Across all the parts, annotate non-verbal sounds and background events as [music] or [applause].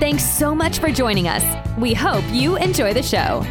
Thanks so much for joining us. We hope you enjoy the show.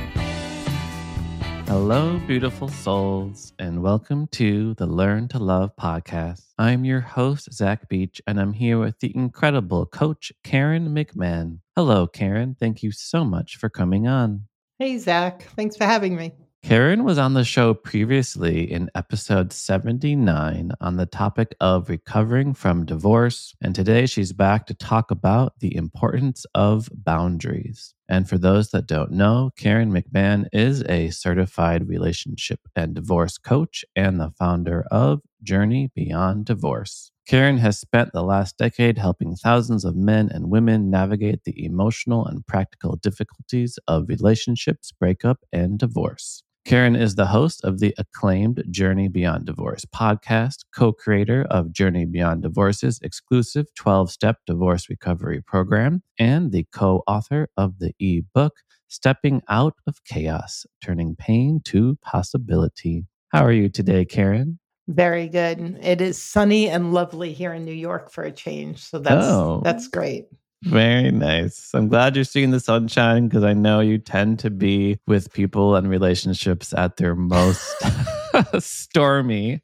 Hello, beautiful souls, and welcome to the Learn to Love podcast. I'm your host, Zach Beach, and I'm here with the incredible coach, Karen McMahon. Hello, Karen. Thank you so much for coming on. Hey, Zach. Thanks for having me. Karen was on the show previously in episode 79 on the topic of recovering from divorce. And today she's back to talk about the importance of boundaries. And for those that don't know, Karen McMahon is a certified relationship and divorce coach and the founder of Journey Beyond Divorce. Karen has spent the last decade helping thousands of men and women navigate the emotional and practical difficulties of relationships, breakup, and divorce. Karen is the host of the acclaimed Journey Beyond Divorce podcast, co creator of Journey Beyond Divorce's exclusive 12 step divorce recovery program, and the co author of the e book, Stepping Out of Chaos Turning Pain to Possibility. How are you today, Karen? Very good. It is sunny and lovely here in New York for a change. So that's oh. that's great. Very nice. I'm glad you're seeing the sunshine because I know you tend to be with people and relationships at their most [laughs] stormy.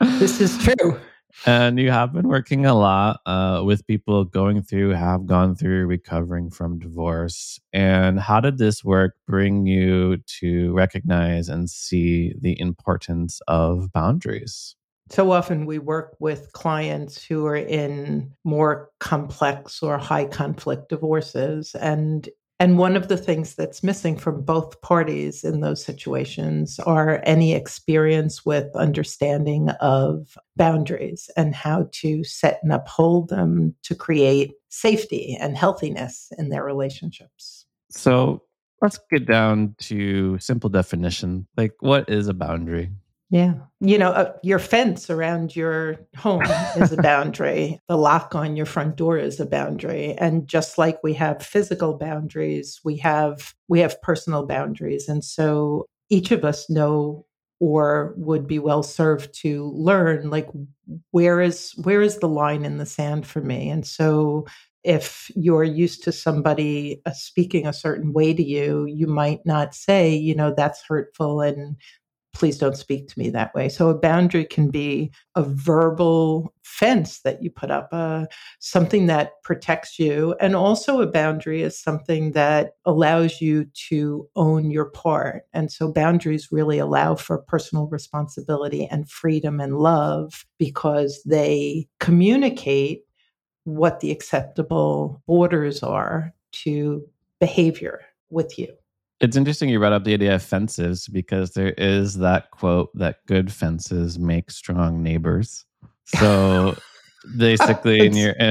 this is true. And you have been working a lot uh, with people going through, have gone through recovering from divorce. And how did this work bring you to recognize and see the importance of boundaries? So often we work with clients who are in more complex or high conflict divorces and and one of the things that's missing from both parties in those situations are any experience with understanding of boundaries and how to set and uphold them to create safety and healthiness in their relationships. So let's get down to simple definition. Like, what is a boundary? Yeah. You know, uh, your fence around your home is a boundary. the lock on your front door is a boundary. And just like we have physical boundaries, we have we have personal boundaries. And so each of us know or would be well served to learn like where is where is the line in the sand for me? And so if you're used to somebody uh, speaking a certain way to you, you might not say, you know, that's hurtful and please don't speak to me that way. So a boundary can be a verbal fence that you put up, uh, something that protects you. And also a boundary is something that allows you to own your part. And so boundaries really allow for personal responsibility and freedom and love because they communicate what the acceptable borders are to behavior with you. It's interesting you brought up the idea of fences because there is that quote that good fences make strong neighbors. So [laughs] basically, in your. [laughs]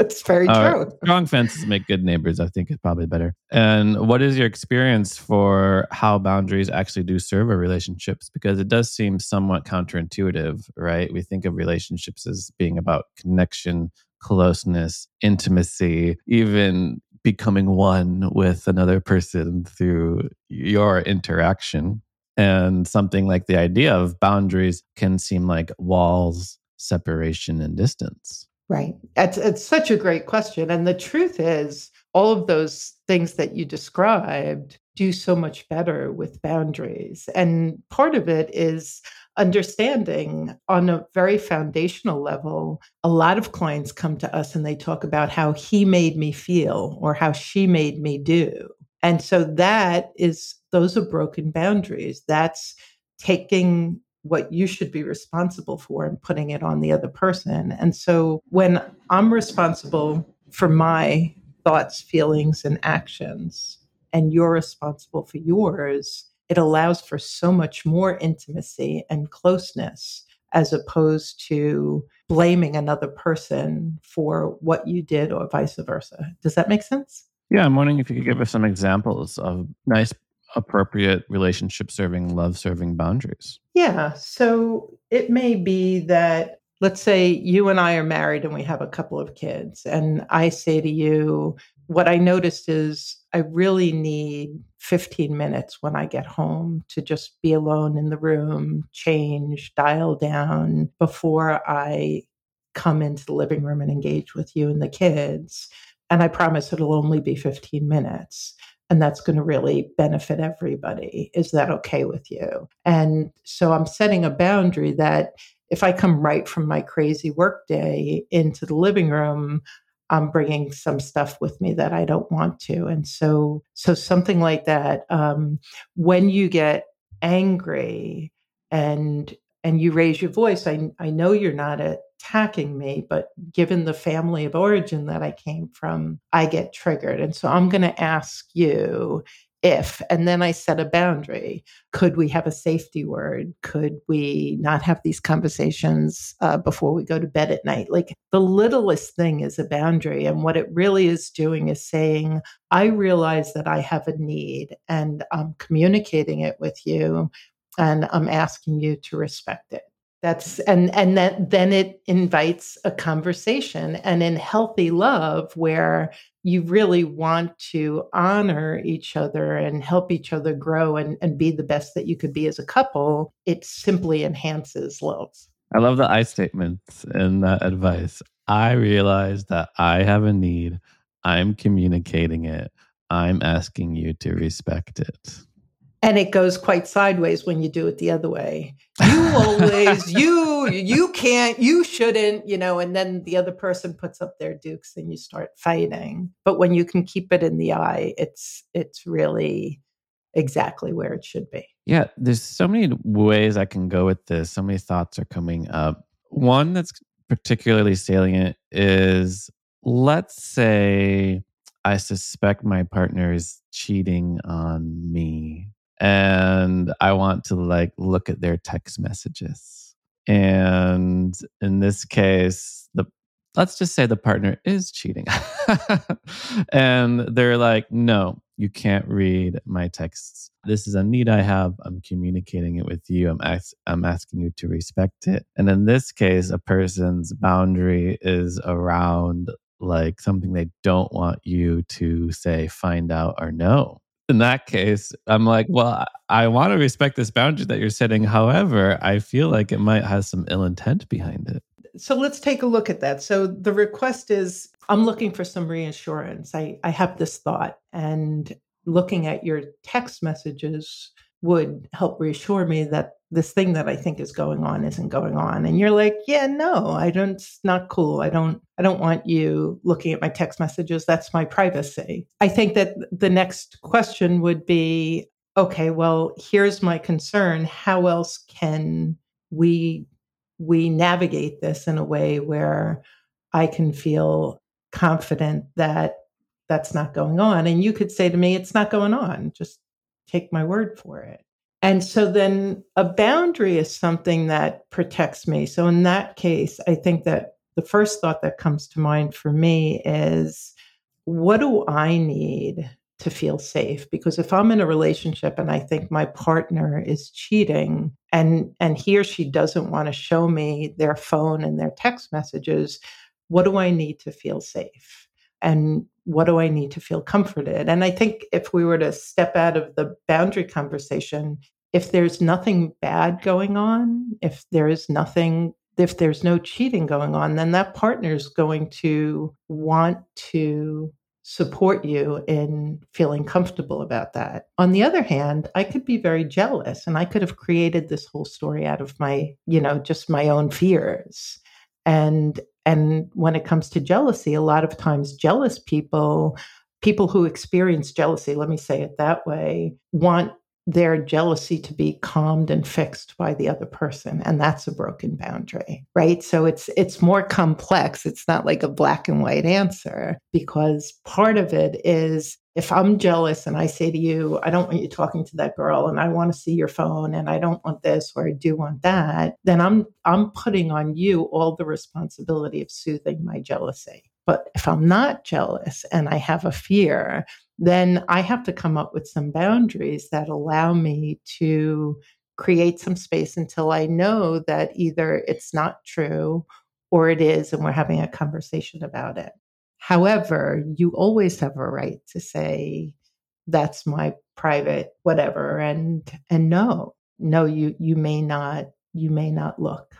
It's very uh, true. Strong fences make good neighbors, I think is probably better. And what is your experience for how boundaries actually do serve our relationships? Because it does seem somewhat counterintuitive, right? We think of relationships as being about connection, closeness, intimacy, even becoming one with another person through your interaction. And something like the idea of boundaries can seem like walls, separation, and distance. Right. It's, it's such a great question. And the truth is, all of those things that you described do so much better with boundaries. And part of it is understanding on a very foundational level. A lot of clients come to us and they talk about how he made me feel or how she made me do. And so that is, those are broken boundaries. That's taking what you should be responsible for and putting it on the other person. And so when I'm responsible for my thoughts, feelings, and actions, and you're responsible for yours, it allows for so much more intimacy and closeness as opposed to blaming another person for what you did or vice versa. Does that make sense? Yeah, I'm wondering if you could give us some examples of nice, appropriate relationship serving, love serving boundaries. Yeah. So it may be that, let's say you and I are married and we have a couple of kids, and I say to you, what I noticed is I really need 15 minutes when I get home to just be alone in the room, change, dial down before I come into the living room and engage with you and the kids. And I promise it'll only be 15 minutes. And that's going to really benefit everybody. Is that okay with you? And so I'm setting a boundary that if I come right from my crazy workday into the living room, I'm bringing some stuff with me that I don't want to. And so, so something like that. Um, when you get angry and and you raise your voice, I I know you're not attacking me, but given the family of origin that I came from, I get triggered. And so I'm going to ask you if, and then I set a boundary. Could we have a safety word? Could we not have these conversations uh, before we go to bed at night? Like the littlest thing is a boundary. And what it really is doing is saying, I realize that I have a need and I'm communicating it with you and I'm asking you to respect it that's and and that then it invites a conversation. And in healthy love where you really want to honor each other and help each other grow and, and be the best that you could be as a couple it simply enhances love. I love the i statements and that advice. I realize that i have a need. I'm communicating it. I'm asking you to respect it and it goes quite sideways when you do it the other way. You always [laughs] you you can't you shouldn't you know and then the other person puts up their dukes and you start fighting. But when you can keep it in the I it's it's really exactly where it should be. Yeah there's so many ways i can go with this. So many thoughts are coming up. One that's particularly salient is let's say I suspect my partner is cheating on me and I want to like look at their text messages. And in this case, the let's just say the partner is cheating. [laughs] and they're like, "No, you can't read my texts. This is a need I have. I'm communicating it with you. I'm ask, I'm asking you to respect it." And in this case, a person's boundary is around like something they don't want you to say find out or know in that case, I'm like, well, I want to respect this boundary that you're setting. However, I feel like it might have some ill intent behind it. So let's take a look at that. So the request is I'm looking for some reassurance. I, I have this thought, and looking at your text messages would help reassure me that this thing that I think is going on isn't going on. And you're like, yeah, no, I don't, it's not cool. I don't, I don't want you looking at my text messages. That's my privacy. I think that the next question would be, okay, well, here's my concern. How else can we, we navigate this in a way where I can feel confident that that's not going on? And you could say to me, it's not going on. Just take my word for it. And so then a boundary is something that protects me. So in that case, I think that the first thought that comes to mind for me is what do I need to feel safe? Because if I'm in a relationship and I think my partner is cheating and and he or she doesn't want to show me their phone and their text messages, what do I need to feel safe? And what do I need to feel comforted? And I think if we were to step out of the boundary conversation, if there's nothing bad going on, if there is nothing, if there's no cheating going on, then that partner is going to want to support you in feeling comfortable about that. On the other hand, I could be very jealous and I could have created this whole story out of my, you know, just my own fears. And and when it comes to jealousy, a lot of times jealous people, people who experience jealousy, let me say it that way, want their jealousy to be calmed and fixed by the other person and that's a broken boundary right? So it's it's more complex. It's not like a black and white answer because part of it is if i'm jealous and i say to you i don't want you talking to that girl and i want to see your phone and i don't want this or i do want that then i'm i'm putting on you all the responsibility of soothing my jealousy But if I'm not jealous and I have a fear, then I have to come up with some boundaries that allow me to create some space until I know that either it's not true or it is, and we're having a conversation about it. However, you always have a right to say, that's my private whatever and and no no you you may not you may not look.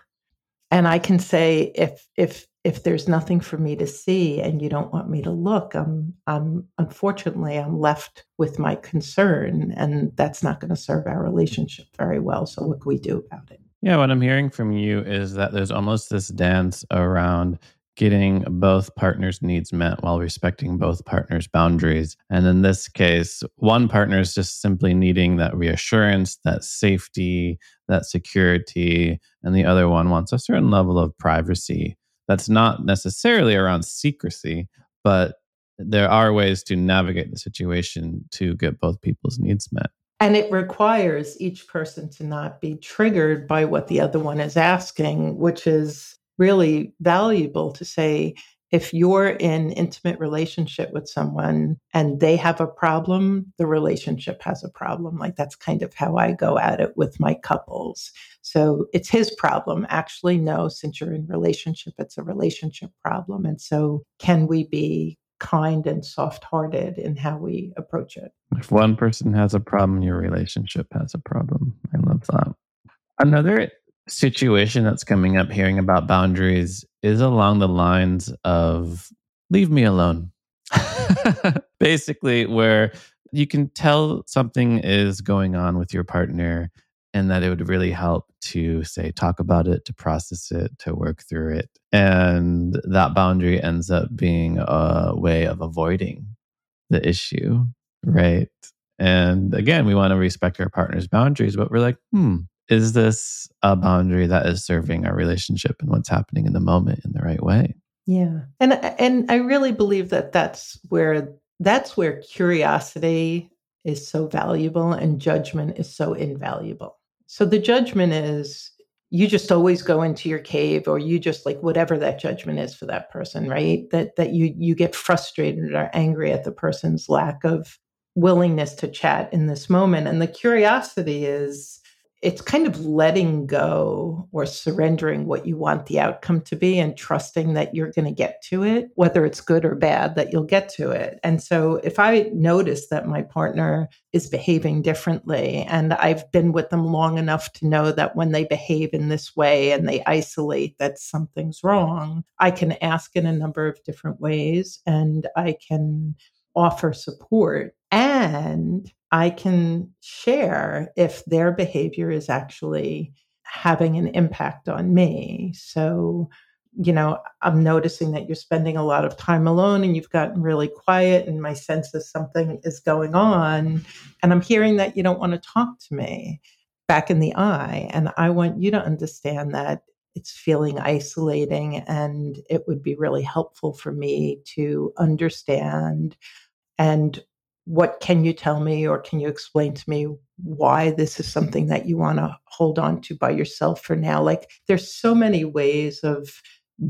And i can say if if if there's nothing for me to see and you don't want me to look i'm i'm unfortunately i'm left with my concern and that's not going to serve our relationship very well so what can we do about it? Yeah what i'm hearing from you is that there's almost this dance around getting both partners' needs met while respecting both partners' boundaries. And in this case, one partner is just simply needing that reassurance, that safety, that security, and the other one wants a certain level of privacy. That's not necessarily around secrecy, but there are ways to navigate the situation to get both people's needs met. And it requires each person to not be triggered by what the other one is asking, which is really valuable to say if you're in intimate relationship with someone and they have a problem the relationship has a problem. Like that's kind of how i go at it with my couples. So it's his problem. Actually no since you're in relationship it's a relationship problem. And so can we be kind and soft-hearted in how we approach it? If one person has a problem your relationship has a problem. I love that. Another situation that's coming up hearing about boundaries is along the lines of leave me alone. [laughs] Basically, where you can tell something is going on with your partner and that it would really help to say talk about it to process it to work through it and that boundary ends up being a way of avoiding the issue right and again we want to respect our partner's boundaries but we're like hmm is this a boundary that is serving our relationship and what's happening in the moment in the right way? Yeah. And and i really believe that that's where that's where curiosity is so valuable and judgment is so invaluable. So the judgment is you just always go into your cave or you just like whatever that judgment is for that person right? That that you you get frustrated or angry at the person's lack of willingness to chat in this moment. And the curiosity is it's kind of letting go or surrendering what you want the outcome to be and trusting that you're going to get to it, whether it's good or bad, that you'll get to it. And so if I notice that my partner is behaving differently, and I've been with them long enough to know that when they behave in this way and they isolate, that something's wrong, I can ask in a number of different ways and I can offer support and I can share if their behavior is actually having an impact on me. So, you know, I'm noticing that you're spending a lot of time alone and you've gotten really quiet, and my sense is something is going on. And I'm hearing that you don't want to talk to me back in the eye. And I want you to understand that it's feeling isolating and it would be really helpful for me to understand and what can you tell me or can you explain to me why this is something that you want to hold on to by yourself for now? Like there's so many ways of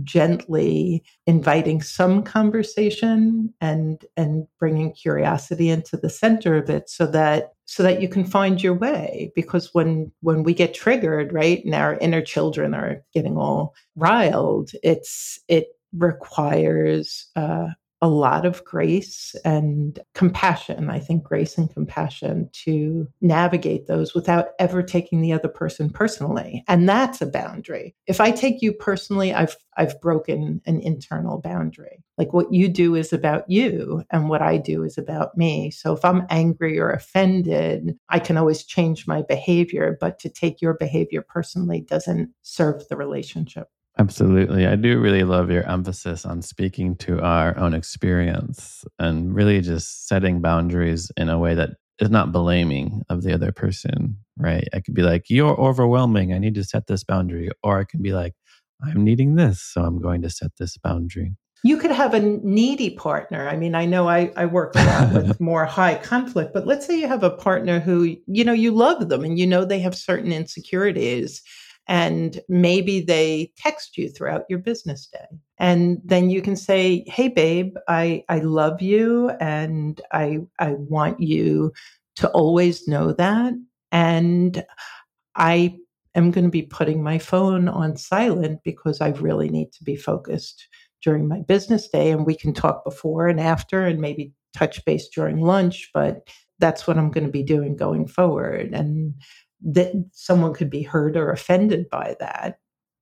gently inviting some conversation and and bringing curiosity into the center of it so that so that you can find your way. Because when when we get triggered right and our inner children are getting all riled it's it requires uh, a lot of grace and compassion. I think grace and compassion to navigate those without ever taking the other person personally. And that's a boundary. If I take you personally, I've I've broken an internal boundary. Like what you do is about you and what I do is about me. So if I'm angry or offended, I can always change my behavior, but to take your behavior personally doesn't serve the relationship. Absolutely. I do really love your emphasis on speaking to our own experience and really just setting boundaries in a way that is not blaming of the other person, right? I could be like, you're overwhelming. I need to set this boundary. Or I can be like, I'm needing this. So I'm going to set this boundary. You could have a needy partner. I mean, I know I, I work a lot with [laughs] more high conflict, but let's say you have a partner who, you know, you love them and you know they have certain insecurities and maybe they text you throughout your business day And then you can say, Hey, babe, I, I love you and I, I want you to always know that. And I am going to be putting my phone on silent because I really need to be focused during my business day. And we can talk before and after and maybe touch base during lunch, but that's what I'm going to be doing going forward. And that someone could be hurt or offended by that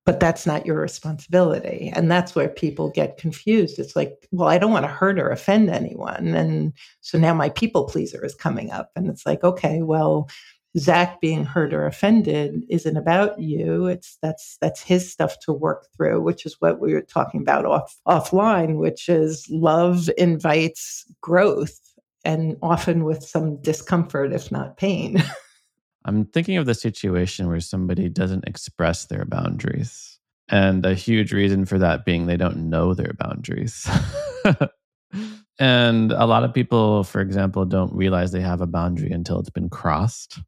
but that's not your responsibility. And that's where people get confused. It's like, well, I don't want to hurt or offend anyone. And so now my people pleaser is coming up. And it's like, okay, well, Zach being hurt or offended isn't about you. It's that's that's his stuff to work through, which is what we were talking about off offline, which is love invites growth and often with some discomfort, if not pain. [laughs] I'm thinking of the situation where somebody doesn't express their boundaries. And a huge reason for that being they don't know their boundaries. [laughs] and a lot of people, for example, don't realize they have a boundary until it's been crossed.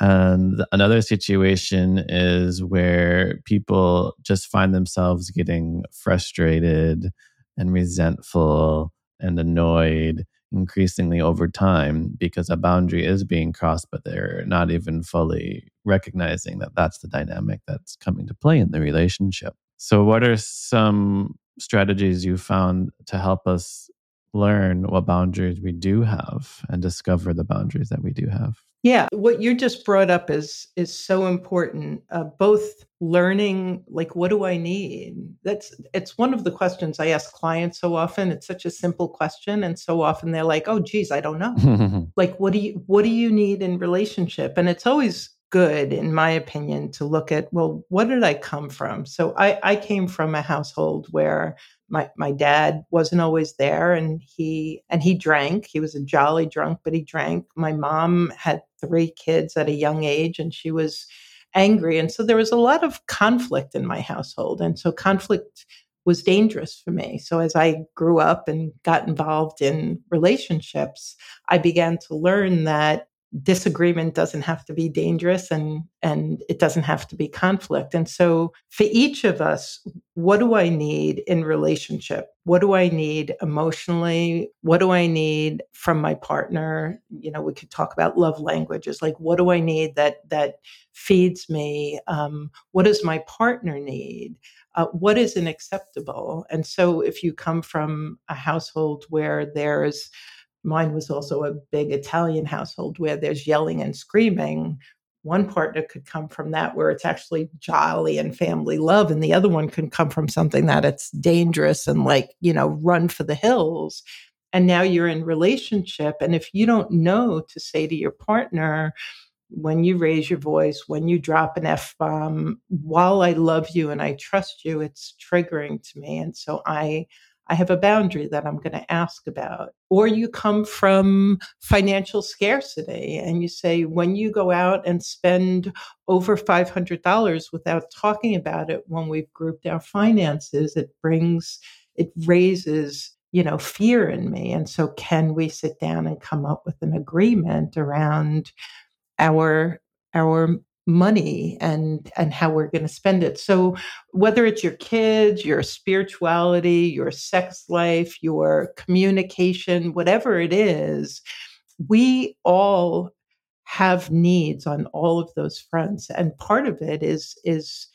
And another situation is where people just find themselves getting frustrated and resentful and annoyed increasingly over time because a boundary is being crossed, but they're not even fully recognizing that that's the dynamic that's coming to play in the relationship. So, what are some strategies you found to help us learn what boundaries we do have and discover the boundaries that we do have? Yeah, what you just brought up is is so important. Uh, both learning, like, what do I need? That's it's one of the questions I ask clients so often. It's such a simple question, and so often they're like, "Oh, geez, I don't know." [laughs] like, what do you what do you need in relationship? And it's always good, in my opinion, to look at well, what did I come from? So I I came from a household where my my dad wasn't always there and he and he drank. He was a jolly drunk but he drank. My mom had three kids at a young age and she was angry and so there was a lot of conflict in my household and so conflict was dangerous for me. So as i grew up and got involved in relationships i began to learn that disagreement doesn't have to be dangerous and and it doesn't have to be conflict. And so for each of us what do i need in relationship? What do i need emotionally? What do i need from my partner? You know we could talk about love languages. Like what do i need that that feeds me? Um, what does my partner need? Uh, what isn't acceptable? And so if you come from a household where there's Mine was also a big Italian household where there's yelling and screaming. One partner could come from that where it's actually jolly and family love, and the other one can come from something that it's dangerous and like, you know, run for the hills. And now you're in relationship. And if you don't know to say to your partner, when you raise your voice, when you drop an F bomb, while I love you and I trust you, it's triggering to me. And so I I have a boundary that I'm going to ask about. Or you come from financial scarcity and you say, when you go out and spend over $500 without talking about it when we've grouped our finances, it brings, it raises you know fear in me and so can we sit down and come up with an agreement around our our money and and how we're going to spend it. So whether it's your kids your spirituality your sex life your communication whatever it is we all have needs on all of those fronts. And part of it is is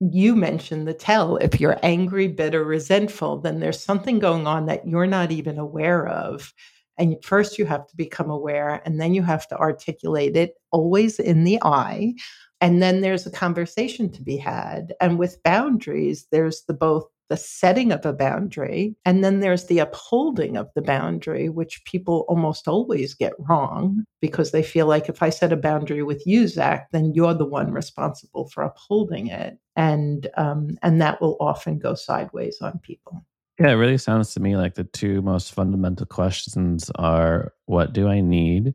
you mentioned the tell. If you're angry bitter resentful then there's something going on that you're not even aware of and first, you have to become aware, and then you have to articulate it always in the I. And then there's a conversation to be had. And with boundaries, there's the both the setting of a boundary and then there's the upholding of the boundary, which people almost always get wrong because they feel like if I set a boundary with you, Zach, then you're the one responsible for upholding it. And um, and that will often go sideways on people. Yeah, it really sounds to me like the two most fundamental questions are what do I need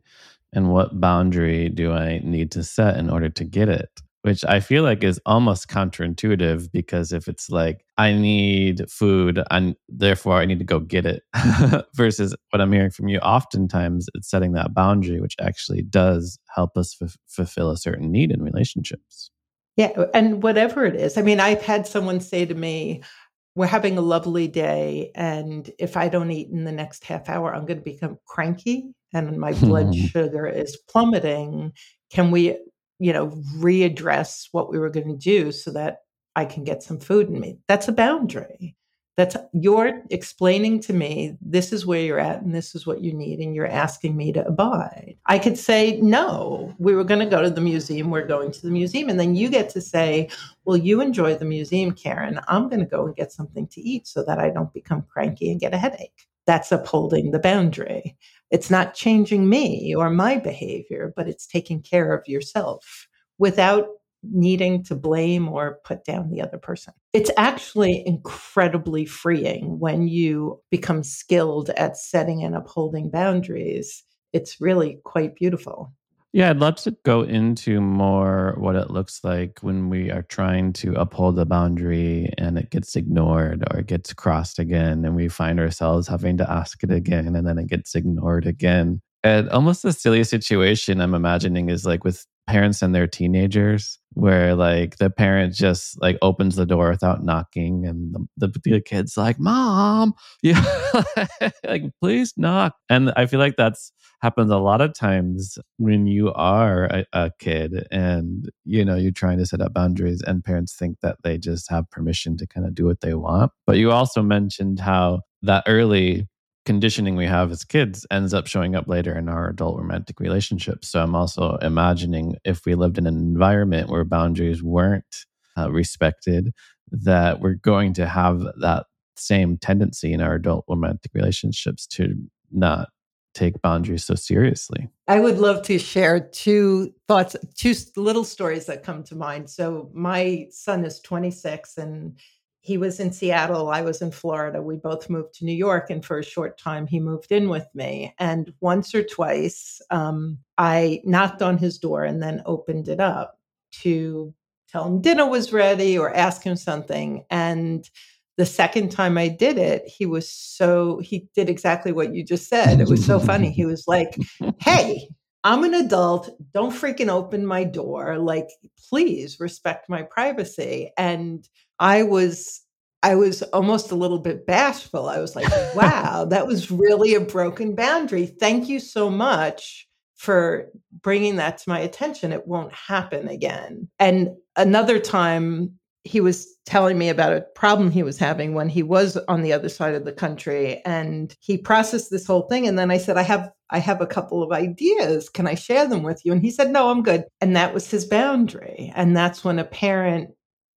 and what boundary do I need to set in order to get it? Which I feel like is almost counterintuitive because if it's like I need food and therefore I need to go get it [laughs] versus what I'm hearing from you oftentimes it's setting that boundary which actually does help us f- fulfill a certain need in relationships. Yeah, and whatever it is. I mean, I've had someone say to me, we're having a lovely day. And if I don't eat in the next half hour, I'm going to become cranky and my blood [laughs] sugar is plummeting. Can we, you know, readdress what we were going to do so that I can get some food in me? That's a boundary. That's you're explaining to me this is where you're at and this is what you need, and you're asking me to abide. I could say, no, we were going to go to the museum, we're going to the museum. And then you get to say, well, you enjoy the museum, Karen. I'm going to go and get something to eat so that I don't become cranky and get a headache. That's upholding the boundary. It's not changing me or my behavior, but it's taking care of yourself without needing to blame or put down the other person. It's actually incredibly freeing when you become skilled at setting and upholding boundaries. It's really quite beautiful. Yeah, I'd love to go into more what it looks like when we are trying to uphold a boundary and it gets ignored or it gets crossed again, and we find ourselves having to ask it again and then it gets ignored again. And almost the silly situation I'm imagining is like with parents and their teenagers where like the parent just like opens the door without knocking and the, the, the kid's like mom! [laughs] Yeah. Like please knock. And i feel like that's happens a lot of times when you are a, a, kid and you know you're trying to set up boundaries and parents think that they just have permission to kind of do what they want. But you also mentioned how that early conditioning we have as kids ends up showing up later in our adult romantic relationships. So I'm also imagining if we lived in an environment where boundaries weren't uh, respected, that we're going to have that same tendency in our adult romantic relationships to not take boundaries so seriously. I would love to share two thoughts, two little stories that come to mind. So my son is 26 and he was in Seattle, I was in Florida. We both moved to New York, and for a short time, he moved in with me. And once or twice, um, I knocked on his door and then opened it up to tell him dinner was ready or ask him something. And the second time I did it, he was so, he did exactly what you just said. It was so funny. He was like, Hey, I'm an adult. Don't freaking open my door. Like, please respect my privacy. And I was I was almost a little bit bashful. I was like, wow, that was really a broken boundary. Thank you so much for bringing that to my attention. It won't happen again. And another time, he was telling me about a problem he was having when he was on the other side of the country and he processed this whole thing and then i said i have i have a couple of ideas can i share them with you and he said no i'm good and that was his boundary and that's when a parent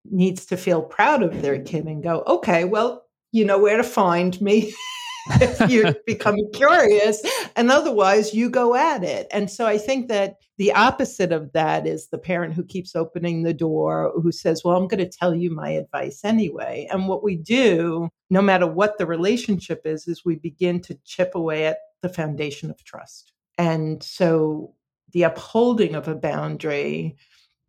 needs to feel proud of their kid and go, okay, well, you know where to find me. [laughs] if you [laughs] become curious and otherwise you go at it and so i think that the opposite of that is the parent who keeps opening the door who says well i'm going to tell you my advice anyway and what we do no matter what the relationship is is we begin to chip away at the foundation of trust and so the upholding of a boundary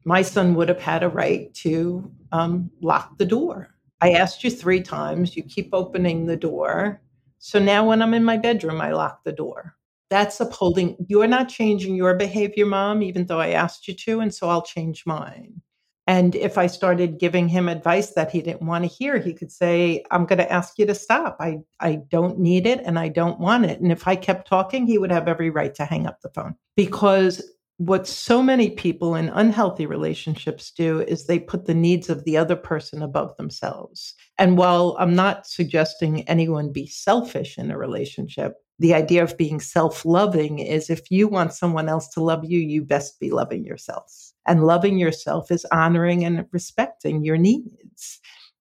my son would have had a right to um, lock the door. I asked you three times, you keep opening the door. So now when I'm in my bedroom, I lock the door. That's upholding, you're not changing your behavior, mom, even though I asked you to. And so I'll change mine. And if I started giving him advice that he didn't want to hear, he could say, I'm going to ask you to stop. I, I don't need it and I don't want it. And if I kept talking, he would have every right to hang up the phone because what so many people in unhealthy relationships do is they put the needs of the other person above themselves. And while I'm not suggesting anyone be selfish in a relationship, the idea of being self loving is if you want someone else to love you, you best be loving yourself. And loving yourself is honoring and respecting your needs.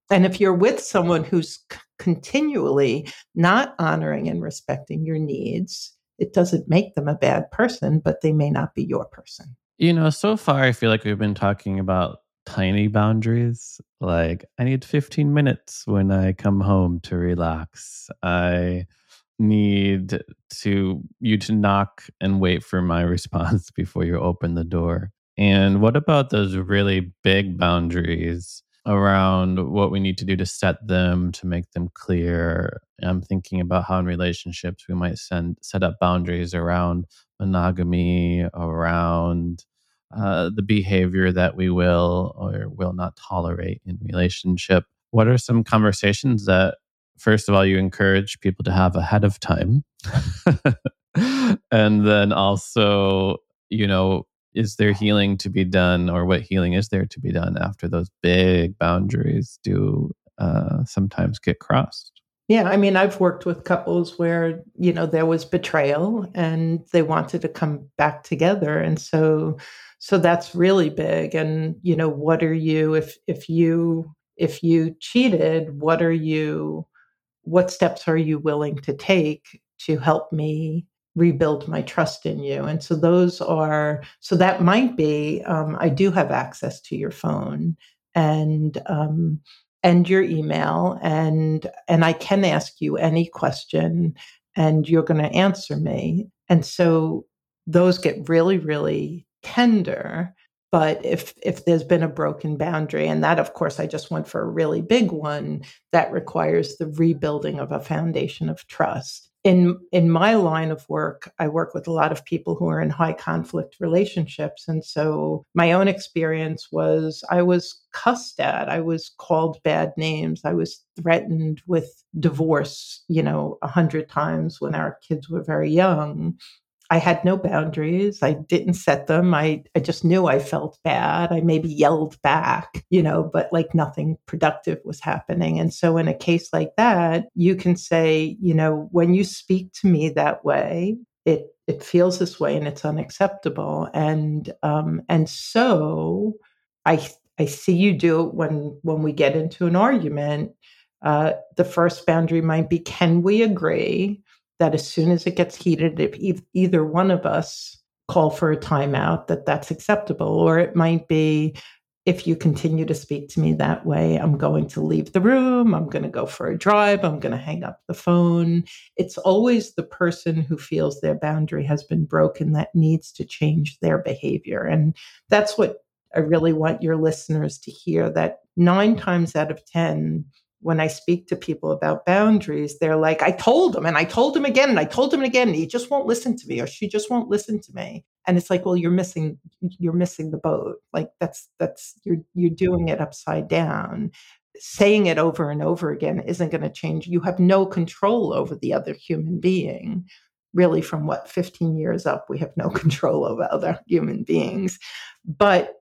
And if you're with someone who's continually not honoring and respecting your needs, it doesn't make them a bad person, but they may not be your person. You know, so far, I feel like we've been talking about tiny boundaries. Like, I need 15 minutes when I come home to relax. I need to you to knock and wait for my [laughs] response before you open the door. And what about those really big boundaries around what we need to do to set them to make them clear. I'm thinking about how in relationships we might send set up boundaries around monogamy around uh, the behavior that we will or will not tolerate in relationship. What are some conversations that first of all you encourage people to have ahead of time? [laughs] And then also you know is there healing to be done or what healing is there to be done after those big boundaries do uh, sometimes get crossed yeah, I mean, I've worked with couples where, you know, there was betrayal and they wanted to come back together. And so so that's really big. And, you know, what are you if if you if you cheated, what are you what steps are you willing to take to help me rebuild my trust in you and so those are so that might be um, i do have access to your phone and um, and your email and and I can ask you any question and you're going to answer me. And so those get really really tender but if if there's been a broken boundary and that of course I just went for a really big one that requires the rebuilding of a foundation of trust in in my line of work i work with a lot of people who are in high conflict relationships. And so my own experience was i was cussed at. I was called bad names. I was threatened with divorce you know a hundred times when our kids were very young I had no boundaries. I didn't set them. I, I just knew I felt bad. I maybe yelled back, you know, but like nothing productive was happening. And so in a case like that, you can say, you know, when you speak to me that way, it it feels this way and it's unacceptable. And um, and so I I see you do it when when we get into an argument. Uh, the first boundary might be can we agree that as soon as it gets heated, if e- either one of us call for a timeout, that that's acceptable. Or it might be, if you continue to speak to me that way, I'm going to leave the room. I'm going to go for a drive. I'm going to hang up the phone. It's always the person who feels their boundary has been broken that needs to change their behavior. And that's what I really want your listeners to hear that nine times out of 10, when I speak to people about boundaries, they're like, I told him and I told him again and I told him again, and he just won't listen to me or she just won't listen to me. And it's like, well, you're missing, you're missing the boat. Like that's that's you're you're doing it upside down. Saying it over and over again isn't going to change. You have no control over the other human being. Really, from what 15 years up, we have no [laughs] control over other human beings. But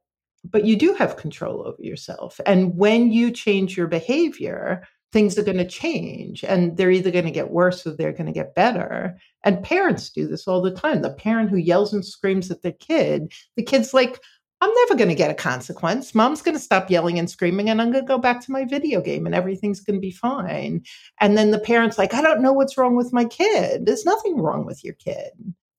but you do have control over yourself. And when you change your behavior, things are going to change and they're either going to get worse or they're going to get better. And parents do this all the time. The parent who yells and screams at their kid, the kid's like, I'm never going to get a consequence. Mom's going to stop yelling and screaming, and I'm going to go back to my video game, and everything's going to be fine. And then the parent's like, I don't know what's wrong with my kid. There's nothing wrong with your kid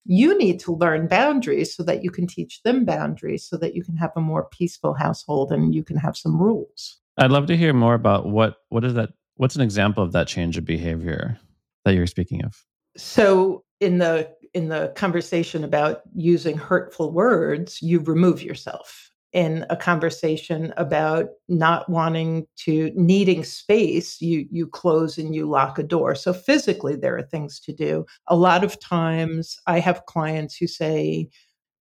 you need to learn boundaries so that you can teach them boundaries so that you can have a more peaceful household and you can have some rules. I'd love to hear more about what what is that what's an example of that change of behavior that you're speaking of? So in the in the conversation about using hurtful words you remove yourself in a conversation about not wanting to needing space you you close and you lock a door. So physically there are things to do. A lot of times i have clients who say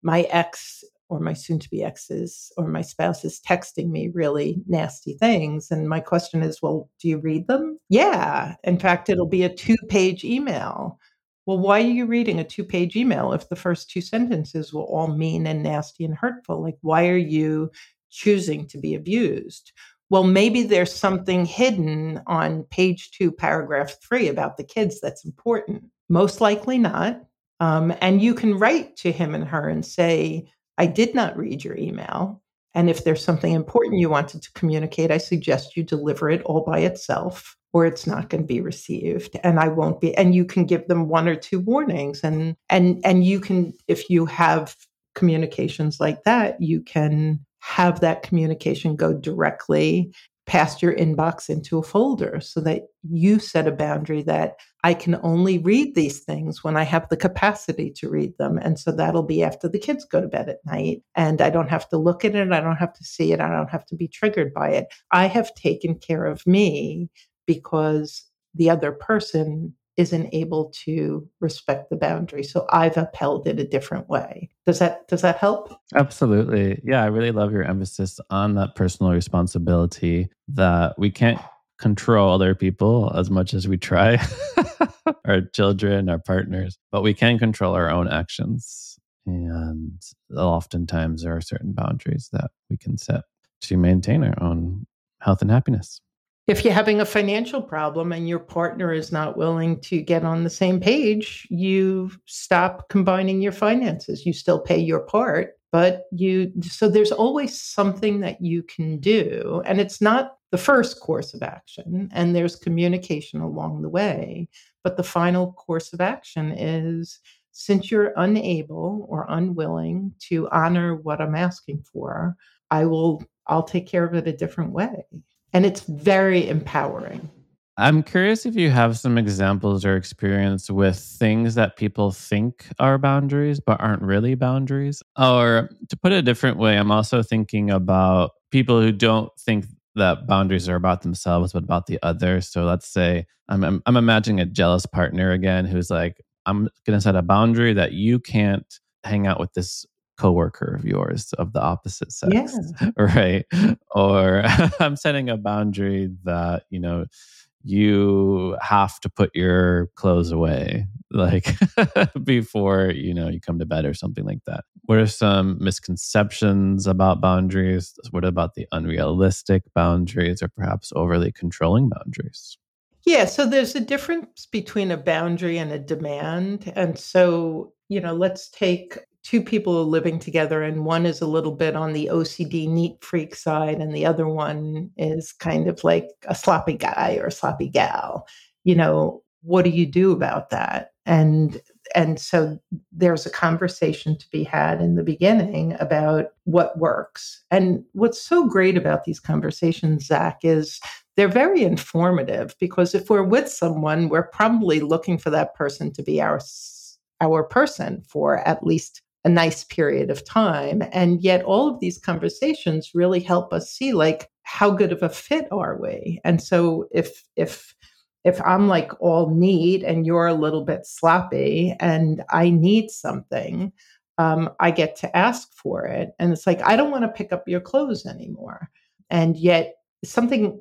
my ex or my soon to be exes or my spouse is texting me really nasty things. And my question is well do you read them? Yeah. In fact it'll be a two page email well, why are you reading a two page email if the first two sentences were all mean and nasty and hurtful? Like, why are you choosing to be abused? Well, maybe there's something hidden on page two, paragraph three about the kids that's important. Most likely not. Um, and you can write to him and her and say, I did not read your email. And if there's something important you wanted to communicate, I suggest you deliver it all by itself or it's not going to be received and i won't be and you can give them one or two warnings and and and you can if you have communications like that you can have that communication go directly past your inbox into a folder so that you set a boundary that I can only read these things when I have the capacity to read them. And so that'll be after the kids go to bed at night. And I don't have to look at it. I don't have to see it. I don't have to be triggered by it. I have taken care of me because the other person isn't able to respect the boundary so i've upheld it a different way does that does that help absolutely yeah i really love your emphasis on that personal responsibility that we can't control other people as much as we try [laughs] our children, our partners, but we can control our own actions. And oftentimes there are certain boundaries that we can set to maintain our own health and happiness. If you're having a financial problem and your partner is not willing to get on the same page, you stop combining your finances. You still pay your part, but you, so there's always something that you can do. And it's not the first course of action, and there's communication along the way. But the final course of action is since you're unable or unwilling to honor what I'm asking for, I will, I'll take care of it a different way. And it's very empowering. I'm curious if you have some examples or experience with things that people think are boundaries but aren't really boundaries. Or to put it a different way, I'm also thinking about people who don't think that boundaries are about themselves but about the other. So let's say I'm I'm, I'm imagining a jealous partner again who's like, I'm going to set a boundary that you can't hang out with this coworker of yours of the opposite sex yeah. [laughs] right or [laughs] i'm setting a boundary that you know you have to put your clothes away like [laughs] before you know you come to bed or something like that what are some misconceptions about boundaries what about the unrealistic boundaries or perhaps overly controlling boundaries yeah, so there's a difference between a boundary and a demand. And so, you know, let's take two people living together and one is a little bit on the OCD neat freak side and the other one is kind of like a sloppy guy or a sloppy gal. You know, what do you do about that? And and so there's a conversation to be had in the beginning about what works. And what's so great about these conversations, Zach, is they're very informative because if we're with someone, we're probably looking for that person to be our our person for at least a nice period of time. And yet, all of these conversations really help us see, like, how good of a fit are we? And so, if, if, if I'm like all neat and you're a little bit sloppy and I need something, um, I get to ask for it. And it's like, I don't want to pick up your clothes anymore. And yet, something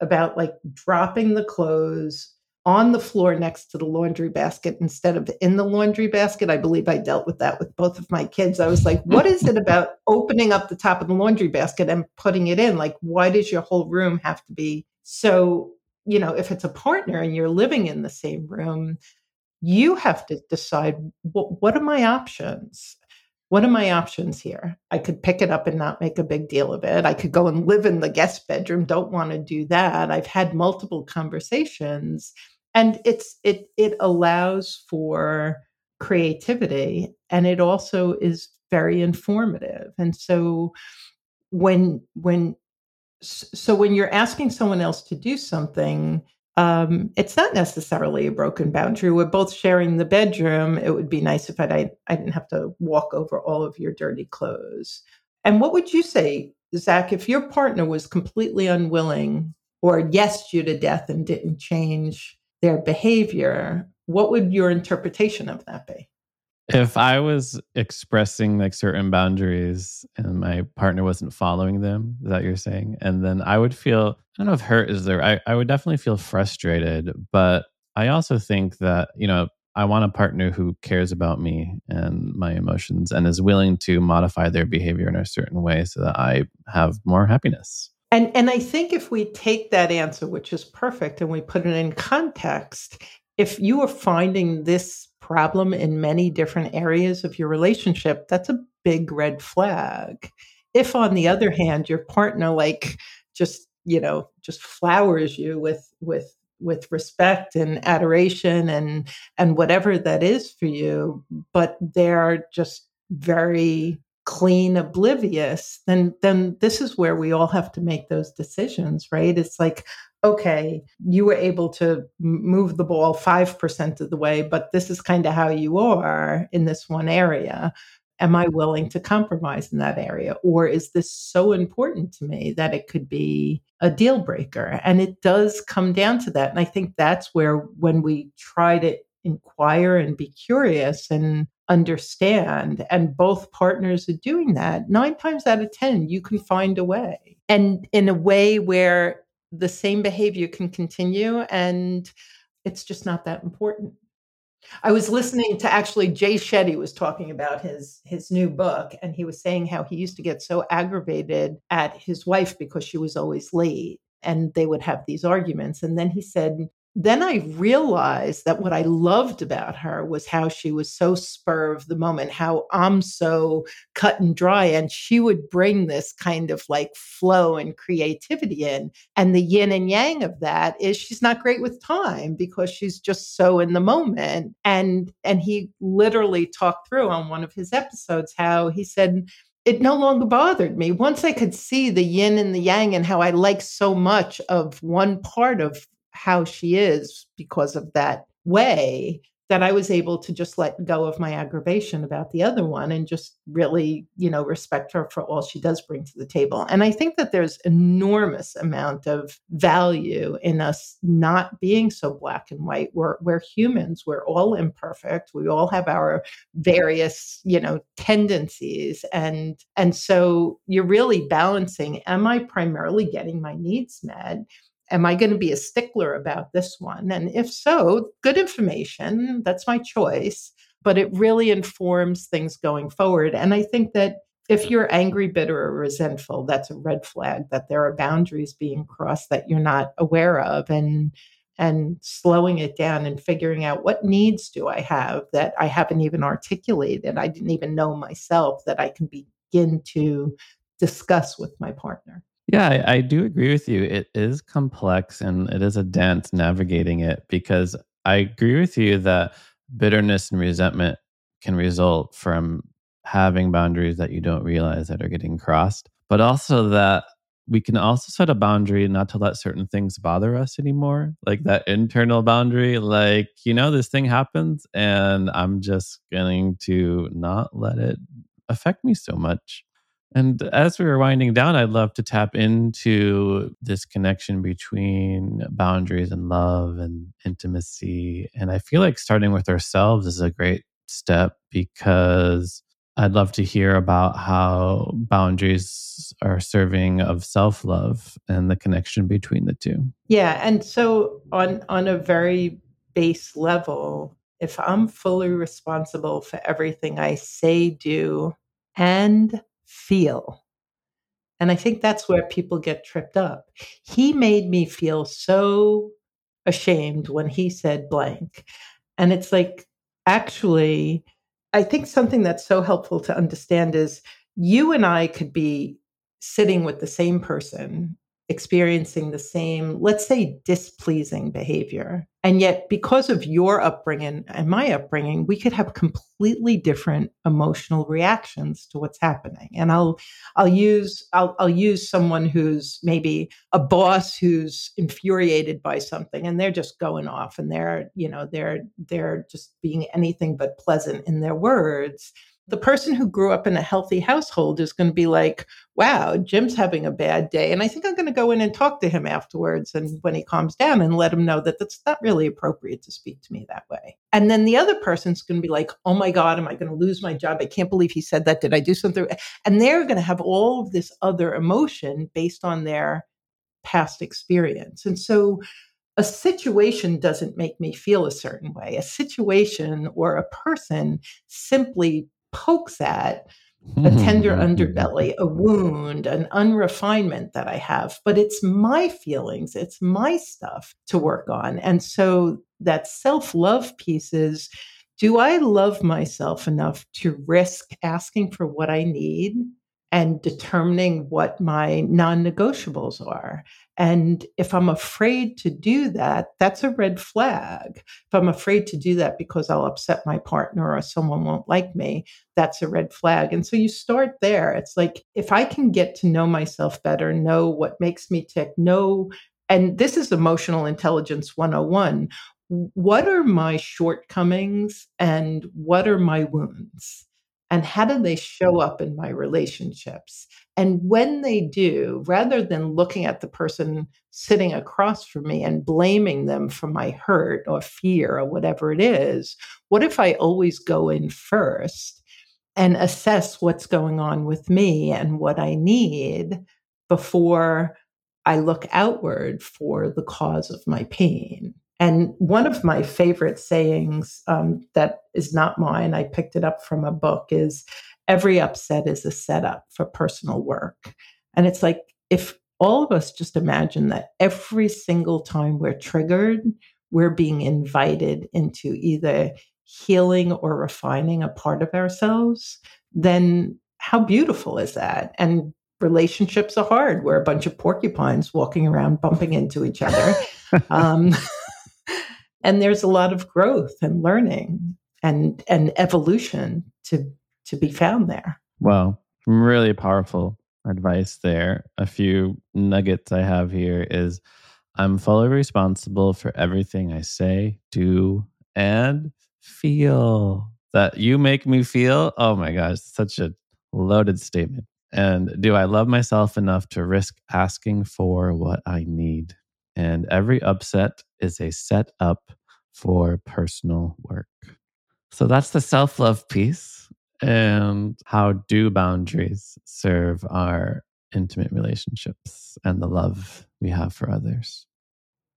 about like dropping the clothes on the floor next to the laundry basket instead of in the laundry basket. I believe I dealt with that with both of my kids. I was like, [laughs] what is it about opening up the top of the laundry basket and putting it in? Like, why does your whole room have to be so? You know, if it's a partner and you're living in the same room, you have to decide what, what are my options? what are my options here? I could pick it up and not make a big deal of it. I could go and live in the guest bedroom. Don't want to do that. I've had multiple conversations and it's it it allows for creativity and it also is very informative. And so when when so when you're asking someone else to do something um, it's not necessarily a broken boundary. We're both sharing the bedroom. It would be nice if I, I didn't have to walk over all of your dirty clothes. And what would you say, Zach, if your partner was completely unwilling or yesed you to death and didn't change their behavior? What would your interpretation of that be? If I was expressing like certain boundaries and my partner wasn't following them, is that you're saying? And then I would feel, I don't know if hurt is there. I, I would definitely feel frustrated. But I also think that, you know, I want a partner who cares about me and my emotions and is willing to modify their behavior in a certain way so that I have more happiness. And and I think if we take that answer, which is perfect, and we put it in context, if you are finding this problem in many different areas of your relationship, that's a big red flag. If, on the other hand, your partner like just you know just flowers you with with with respect and adoration and and whatever that is for you, but they're just very clean oblivious then then this is where we all have to make those decisions right it's like okay, you were able to move the ball 5% of the way, but this is kind of how you are in this one area. Am I willing to compromise in that area? Or is this so important to me that it could be a deal breaker? And it does come down to that. And I think that's where, when we try to inquire and be curious and understand, and both partners are doing that, nine times out of 10, you can find a way. And in a way where the same behavior can continue and it's just not that important. I was listening to actually Jay Shetty was talking about his his new book and he was saying how he used to get so aggravated at his wife because she was always late and they would have these arguments and then he said then I realized that what I loved about her was how she was so spur of the moment, how I'm so cut and dry. And she would bring this kind of like flow and creativity in. And the yin and yang of that is she's not great with time because she's just so in the moment. And and he literally talked through on one of his episodes how he said, it no longer bothered me. Once I could see the yin and the yang and how I like so much of one part of how she is because of that way that I was able to just let go of my aggravation about the other one and just really, you know, respect her for all she does bring to the table. And I think that there's enormous amount of value in us not being so black and white. We're we're humans. We're all imperfect. We all have our various, you know, tendencies. And and so you're really balancing, am I primarily getting my needs met? Am I going to be a stickler about this one? And if so, good information. That's my choice. But it really informs things going forward. And I think that if you're angry, bitter, or resentful, that's a red flag that there are boundaries being crossed that you're not aware of. And and slowing it down and figuring out what needs do I have that I haven't even articulated. I didn't even know myself that I can begin to discuss with my partner. Yeah, I, I, do agree with you. It is complex and it is a dance navigating it because I agree with you that bitterness and resentment can result from having boundaries that you don't realize that are getting crossed, but also that we can also set a boundary not to let certain things bother us anymore. Like that internal boundary, like, you know, this thing happens and I'm just going to not let it affect me so much. And as we were winding down, I'd love to tap into this connection between boundaries and love and intimacy. And I feel like starting with ourselves is a great step because I'd love to hear about how boundaries are serving of self-love and the connection between the two. Yeah, and so on on a very base level, if I'm fully responsible for everything I say, do, and feel. And I think that's where people get tripped up. He made me feel so ashamed when he said blank. And it's like, actually, I think something that's so helpful to understand is you and I could be sitting with the same person experiencing the same, let's say, displeasing behavior. And yet, because of your upbringing and my upbringing, we could have completely different emotional reactions to what's happening. And I'll, I'll use, I'll, I'll use someone who's maybe a boss who's infuriated by something, and they're just going off, and they're, you know, they're, they're just being anything but pleasant in their words the person who grew up in a healthy household is going to be like, wow, Jim's having a bad day. And I think I'm going to go in and talk to him afterwards and when he calms down and let him know that that's not really appropriate to speak to me that way. And then the other person's going to be like, oh my God, am I going to lose my job? I can't believe he said that. Did I do something? And they're going to have all of this other emotion based on their past experience. And so a situation doesn't make me feel a certain way. A situation or a person simply pokes at a tender hmm. underbelly, a wound, an unrefinement that I have, but it's my feelings, it's my stuff to work on. And so that self love piece is do I love myself enough to risk asking for what I need and determining what my non negotiables are. And if I'm afraid to do that, that's a red flag. If I'm afraid to do that because I'll upset my partner or someone won't like me, that's a red flag. And so you start there. It's like if I can get to know myself better, know what makes me tick, know, and this is emotional intelligence 101 what are my shortcomings and what are my wounds? And how do they show up in my relationships? And when they do, rather than looking at the person sitting across from me and blaming them for my hurt or fear or whatever it is, what if I always go in first and assess what's going on with me and what I need before I look outward for the cause of my pain. And one of my favorite sayings um, that is not mine, I picked it up from a book, is every upset is a setup for personal work. And it's like if all of us just imagine that every single time we're triggered, we're being invited into either healing or refining a part of ourselves, then how beautiful is that? And relationships are hard. We're a bunch of porcupines walking around bumping into each other. [laughs] um, and there's a lot of growth and learning and and evolution to to be found there. Wow, really powerful advice there. A few nuggets I have here is I'm fully responsible for everything I say, do, and feel. That you make me feel. Oh my gosh, such a loaded statement. And do I love myself enough to risk asking for what I need? And every upset is a setup for personal work. So that's the self love piece. And how do boundaries serve our intimate relationships and the love we have for others?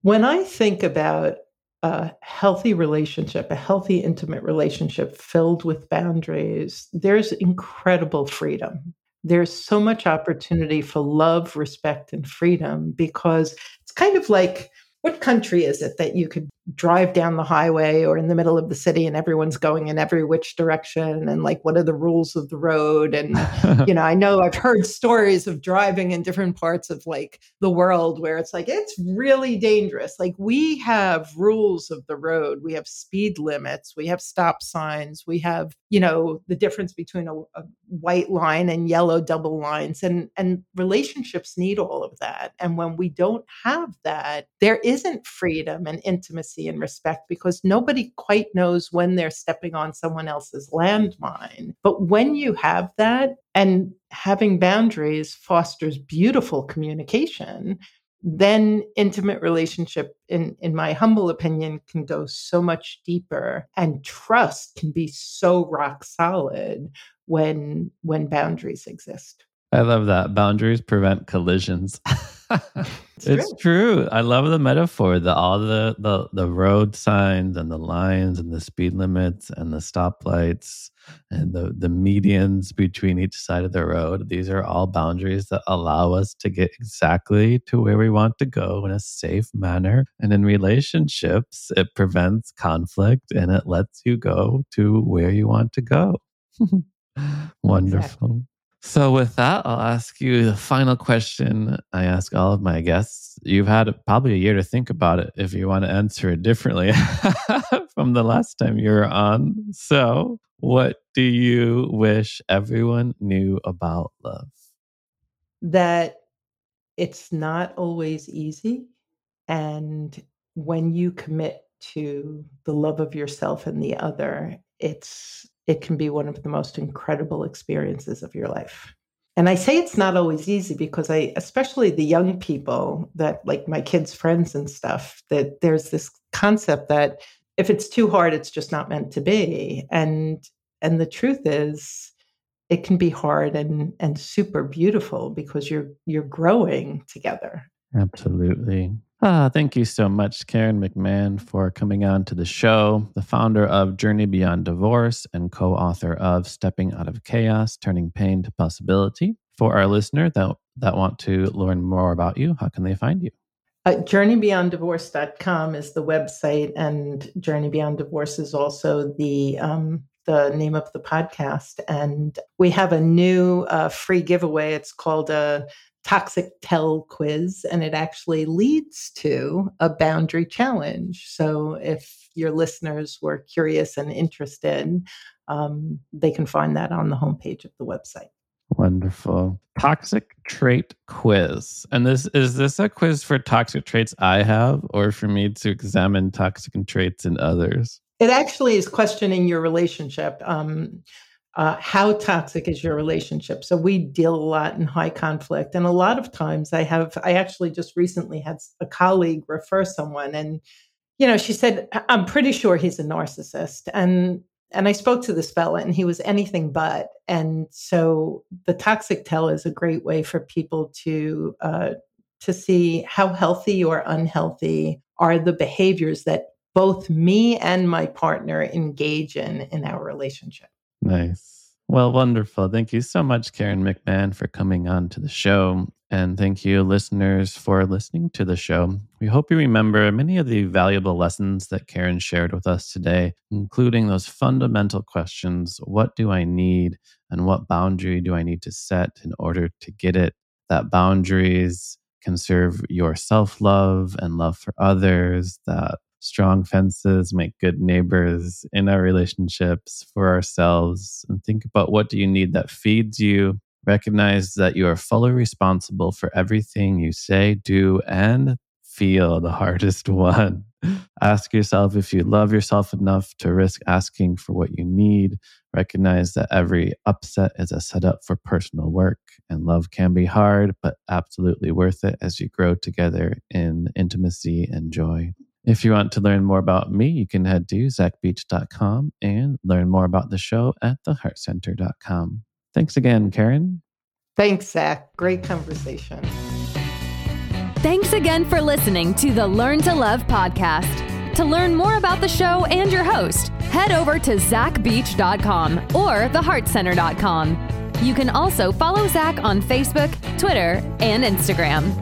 When I think about a healthy relationship, a healthy, intimate relationship filled with boundaries, there's incredible freedom. There's so much opportunity for love, respect, and freedom because kind of like what country is it that you could drive down the highway or in the middle of the city and everyone's going in every which direction and like what are the rules of the road? And [laughs] you know i know i've heard stories of driving in different parts of like the world where it's like it's really dangerous. Like we have rules of the road. We have speed limits. We have stop signs. We have you know the difference between a, a white line and yellow double lines. And and relationships need all of that. And when we don't have that there isn't freedom and intimacy and respect because nobody quite knows when they're stepping on someone else's landmine. But when you have that, and having boundaries fosters beautiful communication, then intimate relationship in in my humble opinion can go so much deeper and trust can be so rock solid when when boundaries exist i love that boundaries prevent collisions [laughs] it's, it's true. true. I love the metaphor. The all the, the the road signs and the lines and the speed limits and the stoplights and the the medians between each side of the road. These are all boundaries that allow us to get exactly to where we want to go in a safe manner. And in relationships, it prevents conflict and it lets you go to where you want to go. [laughs] [laughs] Wonderful. Exactly. So, with that, I'll ask you the final question I ask all of my guests. You've had probably a year to think about it if you want to answer it differently [laughs] from the last time you were on. So, what do you wish everyone knew about love? That it's not always easy. And when you commit to the love of yourself and the other, it's it can be one of the most incredible experiences of your life. And I say it's not always easy because I, especially the young people that like my kids' friends and stuff, that there's this concept that if it's too hard, it's just not meant to be. And and the truth is it can be hard and and super beautiful because you're you're growing together. Absolutely. Ah, thank you so much, Karen McMahon, for coming on to the show, the founder of Journey Beyond Divorce and co author of Stepping Out of Chaos, Turning Pain to Possibility. For our listener that, that want to learn more about you, how can they find you? Uh, JourneyBeyondDivorce.com is the website, and Journey Beyond Divorce is also the um, the name of the podcast. And we have a new uh, free giveaway. It's called a toxic tell quiz and it actually leads to a boundary challenge. So if your listeners were curious and interested um, they can find that on the homepage of the website. Wonderful. Toxic trait quiz. And this is this a quiz for toxic traits i have or for me to examine toxic traits in others? It actually is questioning your relationship. Um, uh, how toxic is your relationship so we deal a lot in high conflict and a lot of times i have i actually just recently had a colleague refer someone and you know she said i'm pretty sure he's a narcissist and and i spoke to this fella and he was anything but and so the toxic tell is a great way for people to uh, to see how healthy or unhealthy are the behaviors that both me and my partner engage in in our relationship. Nice. Well, wonderful. Thank you so much, Karen McMahon, for coming on to the show. And thank you, listeners, for listening to the show. We hope you remember many of the valuable lessons that Karen shared with us today, including those fundamental questions What do I need? And what boundary do I need to set in order to get it? That boundaries can serve your self love and love for others, that strong fences make good neighbors in our relationships for ourselves and think about what do you need that feeds you. Recognize that you are fully responsible for everything you say do and feel the hardest [laughs] one. Ask yourself if you love yourself enough to risk asking for what you need. Recognize that every upset is a setup for personal work and love can be hard but absolutely worth it as you grow together in intimacy and joy if you want to learn more about me, you can head to zachbeach.com and learn more about the show at theheartcenter.com. Thanks again, Karen. Thanks, Zach. Great conversation. Thanks again for listening to the Learn to Love podcast. To learn more about the show and your host, head over to zachbeach.com or theheartcenter.com. You can also follow Zach on Facebook, Twitter, and Instagram.